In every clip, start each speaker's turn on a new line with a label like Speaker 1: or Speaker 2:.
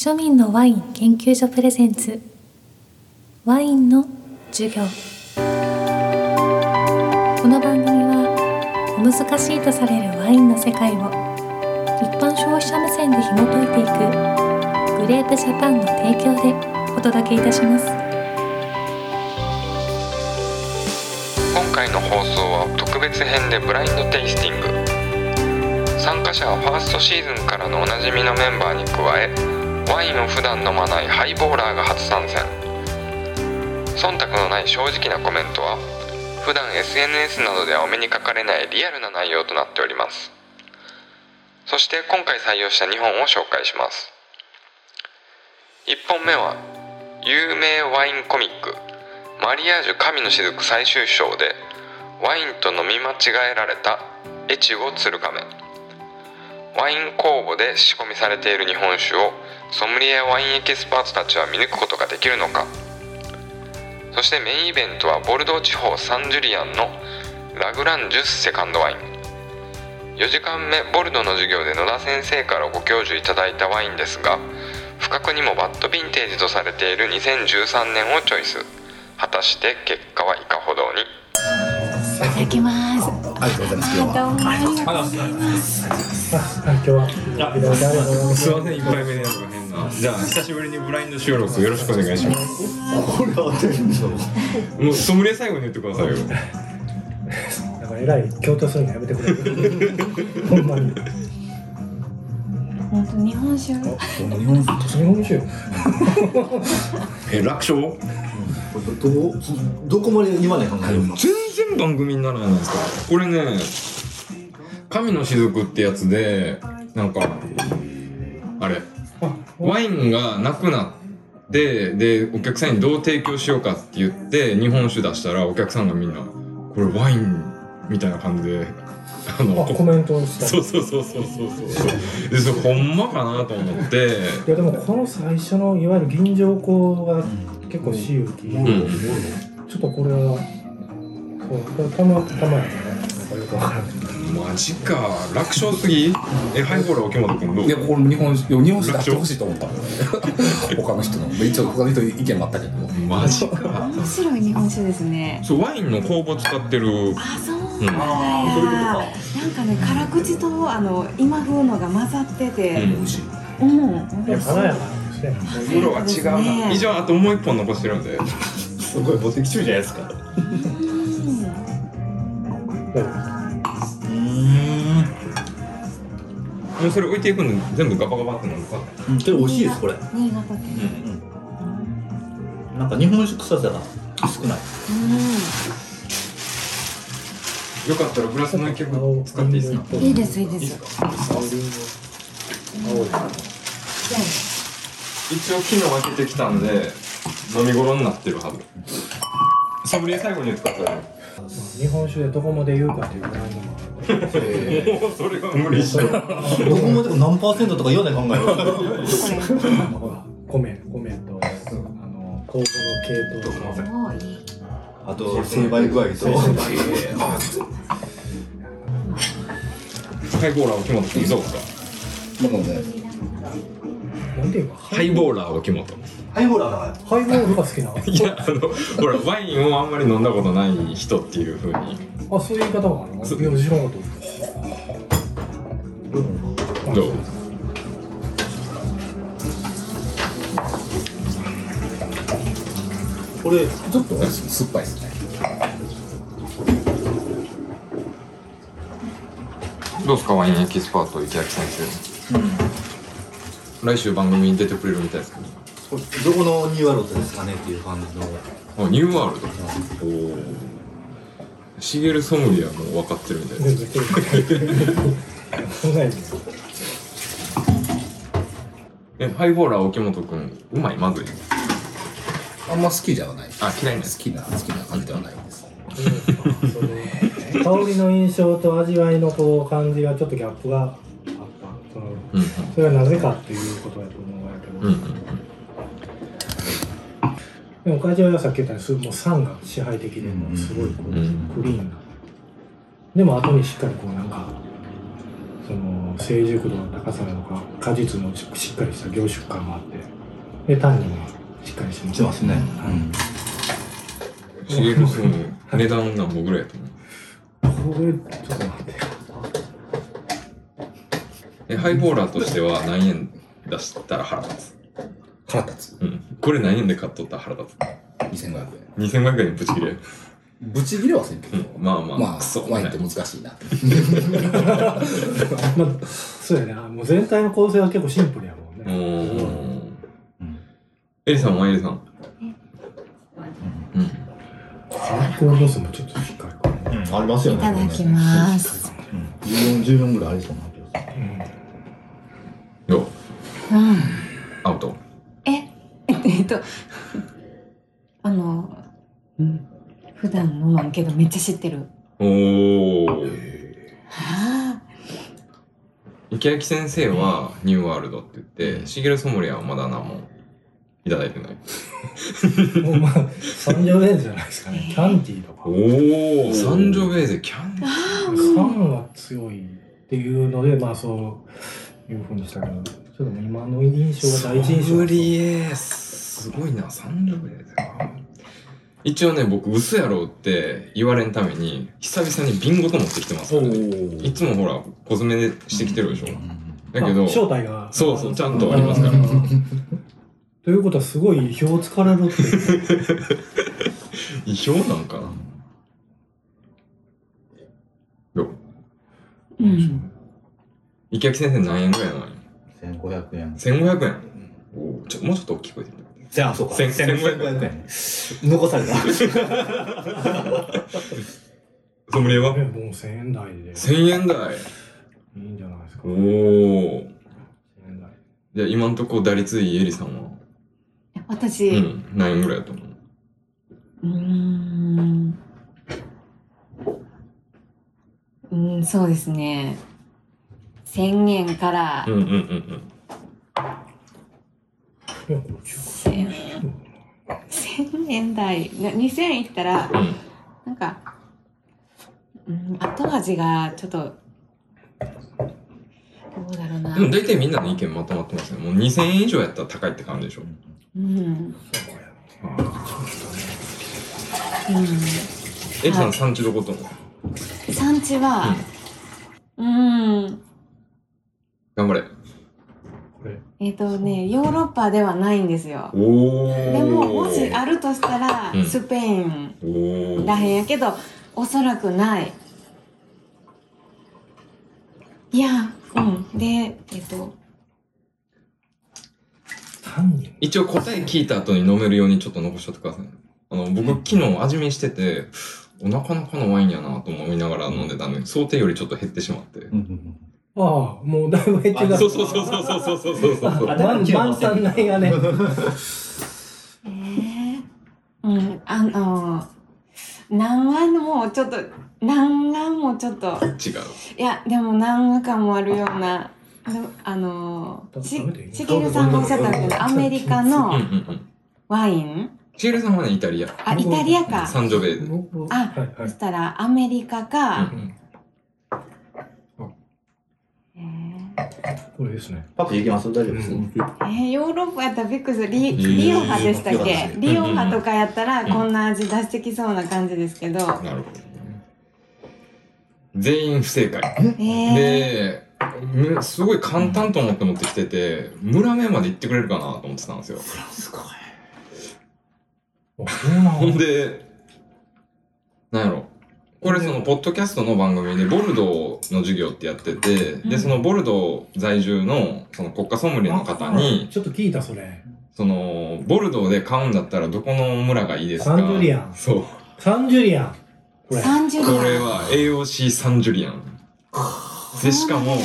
Speaker 1: 庶民のワイン研究所プレゼンツ。ワインの授業。この番組は小難しいとされるワインの世界を一般消費者目線で紐解いていくグレープジャパンの提供でお届けいたします。
Speaker 2: 今回の放送は特別編でブラインドテイスティング。参加者はファーストシーズンからのおなじみのメンバーに加えワインを普段飲まないハイボーラーが初参戦。忖度のない正直なコメントは普段 SNS などではお目にかかれないリアルな内容となっております。そして今回採用した2本を紹介します。1本目は有名ワインコミック「マリアージュ神の雫」最終章でワインと飲み間違えられた越後鶴亀。ワイン酵母で仕込みされている日本酒をソムリエワインエキスパートたちは見抜くことができるのか。そしてメインイベントはボルドー地方サンジュリアンのラグランジュスセカンドワイン。4時間目ボルドの授業で野田先生からご教授いただいたワインですが不覚にもバッドヴィンテージとされている2013年をチョイス。果たして結果はいかほどに？
Speaker 1: いただきます。
Speaker 3: りがとうございます。今日は。
Speaker 1: どうもありがとうございます
Speaker 4: あ、今日は。ありがとうございます。
Speaker 5: すいません、一杯目のやつが変な。じゃあ、久しぶりにブラインド収録よろしくお願いします。
Speaker 3: これは当てるんでしょ
Speaker 5: もうソムリエ最後に言ってくださいよ。
Speaker 4: なんか偉い強調するのやめてくれる。ほんまに。
Speaker 1: 本当日本酒
Speaker 3: 日本酒
Speaker 4: 日本酒。
Speaker 5: え、楽勝？
Speaker 3: どこどこまで言わない考えるの
Speaker 5: 全然番組にならないですか？これね、神の雫ってやつで、なんか、あれ、ワインがなくなって、で、お客さんにどう提供しようかって言って、日本酒出したら、お客さんがみんな、これワインみたいな感じで、あの、
Speaker 4: あ、コメントをした。
Speaker 5: そうそうそうそうそうそう。で、それほんまかなと思って、
Speaker 4: いやでもこの最初のいわゆる銀条香が結構私有き、
Speaker 5: うん。
Speaker 4: ちょっとこれはそうこれたまたまやねなんかよくわからない
Speaker 5: マジか。楽勝すぎ？え、ハイボール沖本君どう？
Speaker 6: いや、これ日本酒、いや日本酒出してほしいと思った。他の人の。一応他の人意見もあったけど。
Speaker 5: マジか。
Speaker 1: 面白い日本酒ですね
Speaker 5: そう、ワインの酵母使ってる。
Speaker 1: あそう
Speaker 5: うん
Speaker 1: なんだ、なんかね辛口とあの今風のが混ざってて
Speaker 5: うん
Speaker 6: 美味しい。
Speaker 1: うん、
Speaker 4: いや華やかですね
Speaker 5: 色が違うな。以上、あともう一本残してるんで。
Speaker 3: すごいボテキ中じゃないですか
Speaker 1: うん。
Speaker 5: もうそれ置いていくの全部ガバガバって飲むか？
Speaker 3: うんけど美味しいですこれ。
Speaker 1: 新潟県。
Speaker 3: なんか日本酒臭さが少ない。
Speaker 5: よかったらグラスの一曲使っていいですか？
Speaker 1: うんいいですいいです。
Speaker 5: 一応昨日開けてきたんで、飲み頃になってるはず。ソムリエ最後に言ってください。
Speaker 4: 日本酒でどこまで言うかとい。うブランドもある
Speaker 6: え
Speaker 5: もうそれは無理し
Speaker 3: どこまで何パーセントとか言わない考える
Speaker 4: ほら米米とあの酵母の系統と
Speaker 3: あと成敗具合と
Speaker 5: ハイボーラー沖本君どうですか
Speaker 6: ー、なので、
Speaker 4: なん。
Speaker 5: ハイボーラー沖本。
Speaker 3: ハイボーラーが
Speaker 4: ハイボールが好きなの？
Speaker 5: いや、あの、ほら、ワインをあんまり飲んだことない人っていう風に。
Speaker 4: あそういう言い方があるの？いや知らなかった
Speaker 5: どう？
Speaker 3: これ
Speaker 6: ちょっと？ね酸っぱいですね。
Speaker 5: どうですか、ワインエキスパート、池崎先生。来週番組に出てくれるみたいですけ
Speaker 3: どこのニューアロットですかねっていう感じの
Speaker 5: ど。あ、ニューワールド？おお。シゲルソムリエはもう分かってるみたいです。
Speaker 4: 全然考え
Speaker 5: ハイボーラー沖本君、うまい、まずい？
Speaker 6: あんま好きじゃない。
Speaker 5: あ嫌いな
Speaker 6: 好きな、好きな感じではないです。
Speaker 4: 香りの印象と味わいのこう感じがちょっとギャップがあったその
Speaker 5: うん
Speaker 4: それはなぜかっていうことやと思うんやけど、
Speaker 5: うん。うん
Speaker 4: でも味わいはさっき言ったようにすもう酸が支配的でもうすごいこう、
Speaker 5: うん
Speaker 4: クリーンな。でも後にしっかりこうなんかその成熟度の高さなのか果実のしっかりした凝縮感もあってでタンニンがしっかり
Speaker 3: してますね。
Speaker 5: シゲルスーム値段何本ぐらいやと思う
Speaker 4: これちょっと待って。
Speaker 5: えハイボーラーとしては何円出したら腹立つ
Speaker 6: 腹立つ。
Speaker 5: うん。これ何円で買っとったら腹立
Speaker 6: 2500円。
Speaker 5: つ2500円ぶち切れ。
Speaker 6: ブチ切れはせんけど。
Speaker 5: うんまあまあ、
Speaker 6: まあ
Speaker 5: クソ、
Speaker 6: ワインって難しいな。
Speaker 4: まあそうやね。もう全体の構成は結構シンプルやもん
Speaker 5: う
Speaker 4: ね。
Speaker 5: ーん
Speaker 3: うん。
Speaker 5: エリさんもエリさん？うん。
Speaker 4: アルコール度数もちょっとしっかりかな
Speaker 3: うん。ありますよね。
Speaker 7: いただきます。
Speaker 3: うん。14、14ぐらいありそうな気がする。
Speaker 4: うん。
Speaker 5: よ
Speaker 7: うん。
Speaker 5: アウト
Speaker 7: え、えっと、あの、うん、普段飲まんけどめっちゃ知ってる。
Speaker 5: おお
Speaker 7: はあ。
Speaker 5: 池焼先生はニューワールドって言ってシゲルソムリアはまだ何もいただいてない。
Speaker 4: もうまあ三条ベースじゃないですかね。キャンティーとか。
Speaker 5: おお三条ベーゼキャンディ
Speaker 4: 酸が強いっていうのでまあそういうふうにしたけどちょっと今の印象が第一印象
Speaker 5: ソムリエすごいな三条ベーゼ。か一応ね僕嘘やろって言われんために久々に瓶ごと持ってきてますからねいつもほらコスメでしてきてるでしょ。だけど
Speaker 4: あ正体が。
Speaker 5: そうそうちゃんとありますから。
Speaker 4: ということはすごい意表をつかれるっていう。
Speaker 5: 意表なんかな？よ
Speaker 7: う？ん。
Speaker 5: 池焼先生何円ぐらいなの？に
Speaker 3: 1500円。
Speaker 5: 1500円。おおちょもうちょっと大きい声で言って
Speaker 3: じゃあ、そうか。
Speaker 5: 千
Speaker 3: 1500円。残された。
Speaker 5: ソムリエは？
Speaker 4: ねもう1000円台で。
Speaker 5: 1000円台。
Speaker 4: いいんじゃないですか。
Speaker 5: おお
Speaker 4: 1000円台。
Speaker 5: じゃあ今んとこ打率いいエリさんは？
Speaker 7: 私、
Speaker 5: う
Speaker 7: うん。
Speaker 5: 何円ぐらいやと思う？
Speaker 7: ーん。うん、そうですね。1000円から。
Speaker 5: うんうんうんうん
Speaker 4: いやこれ中
Speaker 7: 1000 1000円台。な2000円いったら、
Speaker 5: うん。
Speaker 7: なんか、うん、後味がちょっと、どうだろうな。
Speaker 5: でも大体みんなの意見まとまってますねもう2000円以上やったら高いって感じでしょ。
Speaker 7: うん。うん。
Speaker 5: エリさん産地どことの
Speaker 7: 産地は、うん、
Speaker 5: 頑張れ
Speaker 4: これ
Speaker 7: えっ、とね、ヨーロッパではないんですよ。
Speaker 5: おお
Speaker 7: でも、もしあるとしたら
Speaker 5: うん、
Speaker 7: スペイン
Speaker 5: おお
Speaker 7: らへんやけど、おそらくない。いや、うん。で、えっ、と、
Speaker 4: 単に
Speaker 5: 一応答え聞いた後に飲めるようにちょっと残しとってください。あの、僕昨日味見してて、おなかなかのワインやなと思いながら飲んでたのに、想定よりちょっと減ってしまって。
Speaker 4: ああもうだいぶ減って
Speaker 5: そうそうそうそうそうそうそうそうそう。
Speaker 4: 満満タン内がね
Speaker 7: えー、うん、あの、南岸もちょっと、南岸もちょっと、
Speaker 5: 違う。
Speaker 7: いや、でも何かもあるような、あの、し
Speaker 4: 食べていい
Speaker 7: しげるさんがおっしゃったんだけど、アメリカ
Speaker 5: うんうん
Speaker 7: の
Speaker 5: うん。
Speaker 7: ワイン？
Speaker 5: シゲルさんはね、イタリア。
Speaker 7: あ、イタリアか。
Speaker 5: サンジョベーゼ。
Speaker 7: あ、
Speaker 4: はいはい
Speaker 7: そしたらアメリカか、
Speaker 5: うん
Speaker 7: えー
Speaker 4: これですね
Speaker 3: パクいきます？大丈夫です？
Speaker 4: うん
Speaker 7: えーヨーロッパやったらビックスリ
Speaker 5: えー
Speaker 7: リオ派でしたっ
Speaker 3: リオ
Speaker 7: け
Speaker 3: 派
Speaker 7: リオ派とかやったら
Speaker 5: うん
Speaker 7: こんな味出してきそうな感じですけど、
Speaker 5: なるほど。全員不正解。
Speaker 7: えー、
Speaker 5: で、むすごい簡単と思って持ってきてて、村目まで行ってくれるかなと思ってたんですよ。
Speaker 4: あそうな
Speaker 5: ほん
Speaker 4: の
Speaker 5: で、なんやろ。これその、ポッドキャストの番組で、ボルドーの授業ってやってて、で、
Speaker 7: うん。
Speaker 5: そのボルドー在住の、その国家ソムリエの方に、
Speaker 4: ちょっと聞いたそれ。
Speaker 5: その、ボルドーで買うんだったらどこの村がいいですか？
Speaker 4: サンジュリアン。
Speaker 5: そう。
Speaker 4: サンジュリアン。これ。
Speaker 7: 30
Speaker 5: これは AOC サンジュリアン。で、しかも、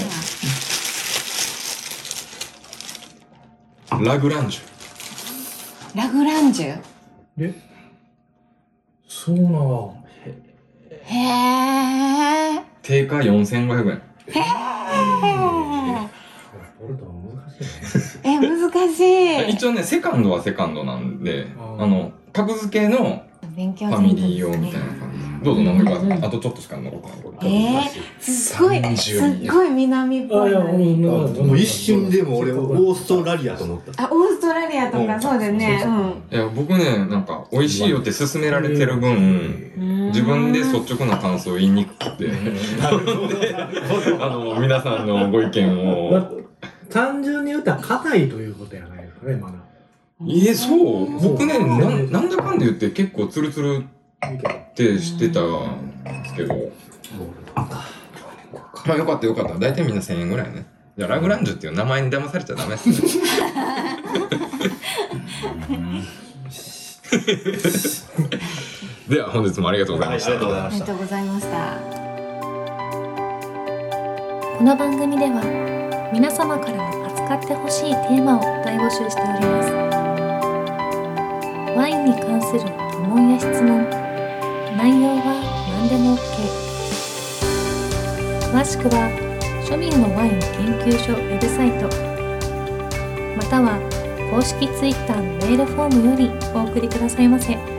Speaker 5: ラグランジュ。
Speaker 7: ラグランジュ？
Speaker 4: え？そうなの
Speaker 7: へえ
Speaker 5: 定価4500円。
Speaker 7: へー。
Speaker 4: ボルトは難しいね。
Speaker 7: え難しい。
Speaker 5: 一応ね、セカンドはセカンドなんで、
Speaker 4: あ
Speaker 5: の、格付けの
Speaker 7: 勉強
Speaker 5: ファミリー用みたいな感じ。どうぞ飲んでください。
Speaker 7: うんうん
Speaker 5: あとちょっとしか残ってない。
Speaker 7: えー、すっごい、
Speaker 6: 30
Speaker 7: すっごい南っぽいのに。
Speaker 3: もう一瞬でも俺オーストラリアと思った
Speaker 7: あ、オーストラリアとかそうだよね。
Speaker 5: いや、僕ね、なんか、美味しいよって勧められてる分、
Speaker 7: うん。
Speaker 5: 自分で率直な感想を言いにくくて、あの、皆さんのご意見
Speaker 4: まあ
Speaker 5: を。
Speaker 4: 単純に言ったら硬いということやないですかね、まだ。
Speaker 5: えー、そう僕ね、なんなんだかんだ言って結構ツルツルってしてたんですけど。まあよかったよかった。大体みんな1000円ぐらいね。じゃあラグランジュっていう名前に騙されちゃダメですね。では本日もありがとうございました。
Speaker 3: はいありがとうございました
Speaker 7: ありがとうございました。
Speaker 1: この番組では皆様からの扱ってほしいテーマを大募集しておりますワインに関する疑問や質問内容は何でも OK 詳しくは庶民のワイン研究所ウェブサイトまたは公式 Twitter のメールフォームよりお送りくださいませ。